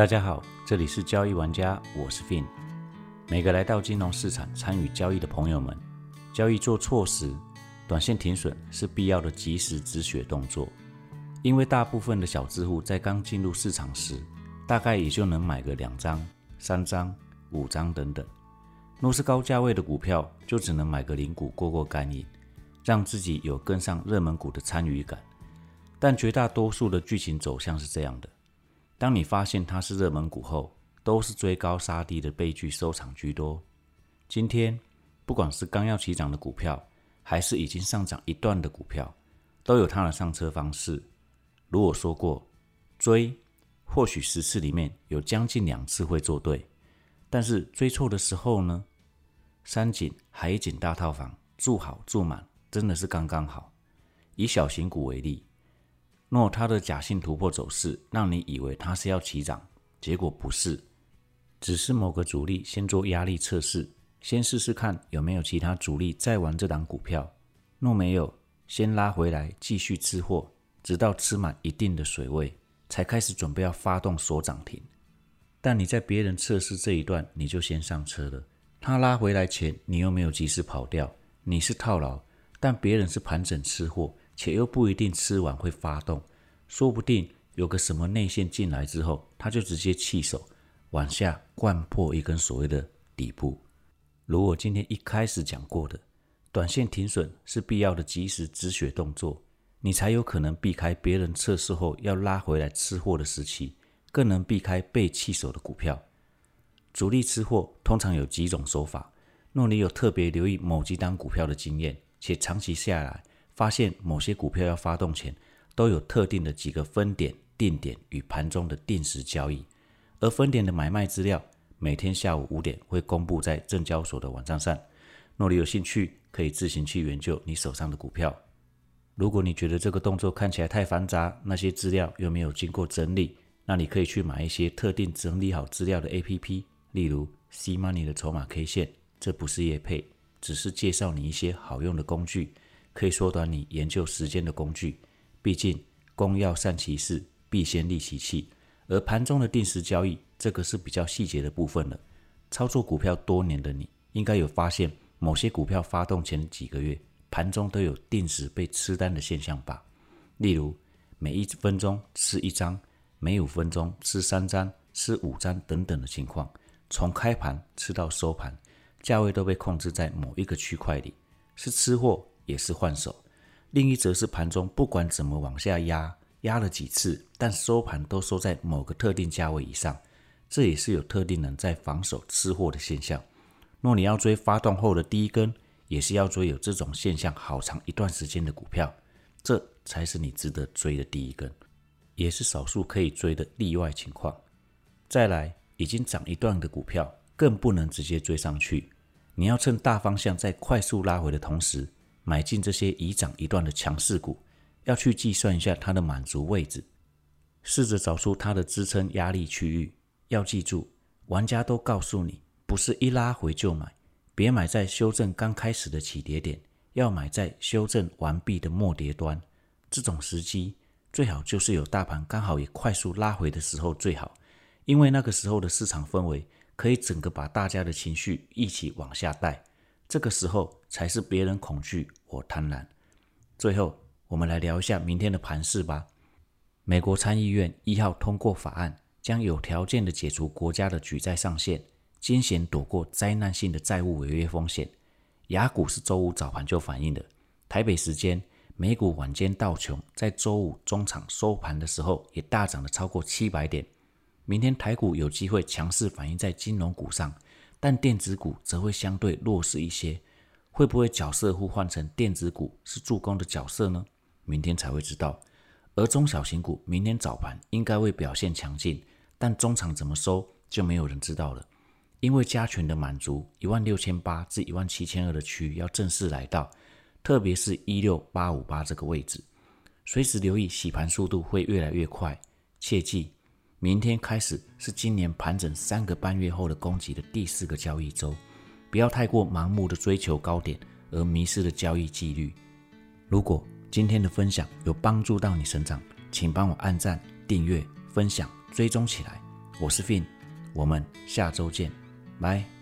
大家好，这里是交易玩家，我是 Fin。每个来到金融市场参与交易的朋友们，交易做错时，短线停损是必要的及时止血动作。因为大部分的小资户在刚进入市场时，大概也就能买个两张、三张、五张等等。若是高价位的股票，就只能买个零股过过干瘾，让自己有跟上热门股的参与感。但绝大多数的剧情走向是这样的。当你发现它是热门股后，都是追高杀低的悲剧收场居多。今天，不管是刚要起涨的股票，还是已经上涨一段的股票，都有它的上车方式。如我说过，追或许十次里面有将近两次会做对，但是追错的时候呢？山景、海景大套房住好住满，真的是刚刚好。以小型股为例。若它的假性突破走势让你以为它是要起涨，结果不是，只是某个主力先做压力测试，先试试看有没有其他主力在玩这档股票。若没有，先拉回来继续吃货，直到吃满一定的水位，才开始准备要发动锁涨停。但你在别人测试这一段你就先上车了，他拉回来前你又没有及时跑掉，你是套牢，但别人是盘整吃货。且又不一定吃完会发动，说不定有个什么内线进来之后，它就直接弃手往下灌破一根所谓的底部。如我今天一开始讲过的，短线停损是必要的及时止血动作，你才有可能避开别人测试后要拉回来吃货的时期，更能避开被弃手的股票。主力吃货通常有几种手法，若你有特别留意某几档股票的经验，且长期下来。发现某些股票要发动前，都有特定的几个分点、定点与盘中的定时交易，而分点的买卖资料每天下午五点会公布在证交所的网站上。若你有兴趣，可以自行去研究你手上的股票。如果你觉得这个动作看起来太繁杂，那些资料又没有经过整理，那你可以去买一些特定整理好资料的 APP，例如 C Money 的筹码 K 线。这不是业配，只是介绍你一些好用的工具。可以缩短你研究时间的工具，毕竟公要善其事，必先利其器。而盘中的定时交易，这个是比较细节的部分了。操作股票多年的你，应该有发现，某些股票发动前几个月，盘中都有定时被吃单的现象吧？例如，每一分钟吃一张，每五分钟吃三张，吃五张等等的情况，从开盘吃到收盘，价位都被控制在某一个区块里，是吃货。也是换手，另一则是盘中不管怎么往下压，压了几次，但收盘都收在某个特定价位以上，这也是有特定人在防守吃货的现象。若你要追发动后的第一根，也是要追有这种现象好长一段时间的股票，这才是你值得追的第一根，也是少数可以追的例外情况。再来，已经涨一段的股票更不能直接追上去，你要趁大方向在快速拉回的同时。买进这些已涨一段的强势股，要去计算一下它的满足位置，试着找出它的支撑压力区域。要记住，玩家都告诉你，不是一拉回就买，别买在修正刚开始的起跌点，要买在修正完毕的末跌端。这种时机最好就是有大盘刚好也快速拉回的时候最好，因为那个时候的市场氛围可以整个把大家的情绪一起往下带。这个时候才是别人恐惧，我贪婪。最后，我们来聊一下明天的盘势吧。美国参议院一号通过法案，将有条件的解除国家的举债上限，惊险躲过灾难性的债务违约风险。雅股是周五早盘就反映的，台北时间美股晚间道琼在周五中场收盘的时候也大涨了超过七百点。明天台股有机会强势反映在金融股上。但电子股则会相对弱势一些，会不会角色互换成电子股是助攻的角色呢？明天才会知道。而中小型股明天早盘应该会表现强劲，但中场怎么收就没有人知道了。因为加权的满足一万六千八至一万七千二的区域要正式来到，特别是一六八五八这个位置，随时留意洗盘速度会越来越快，切记。明天开始是今年盘整三个半月后的攻击的第四个交易周，不要太过盲目的追求高点而迷失了交易纪律。如果今天的分享有帮助到你成长，请帮我按赞、订阅、分享、追踪起来。我是 Fin，我们下周见，拜。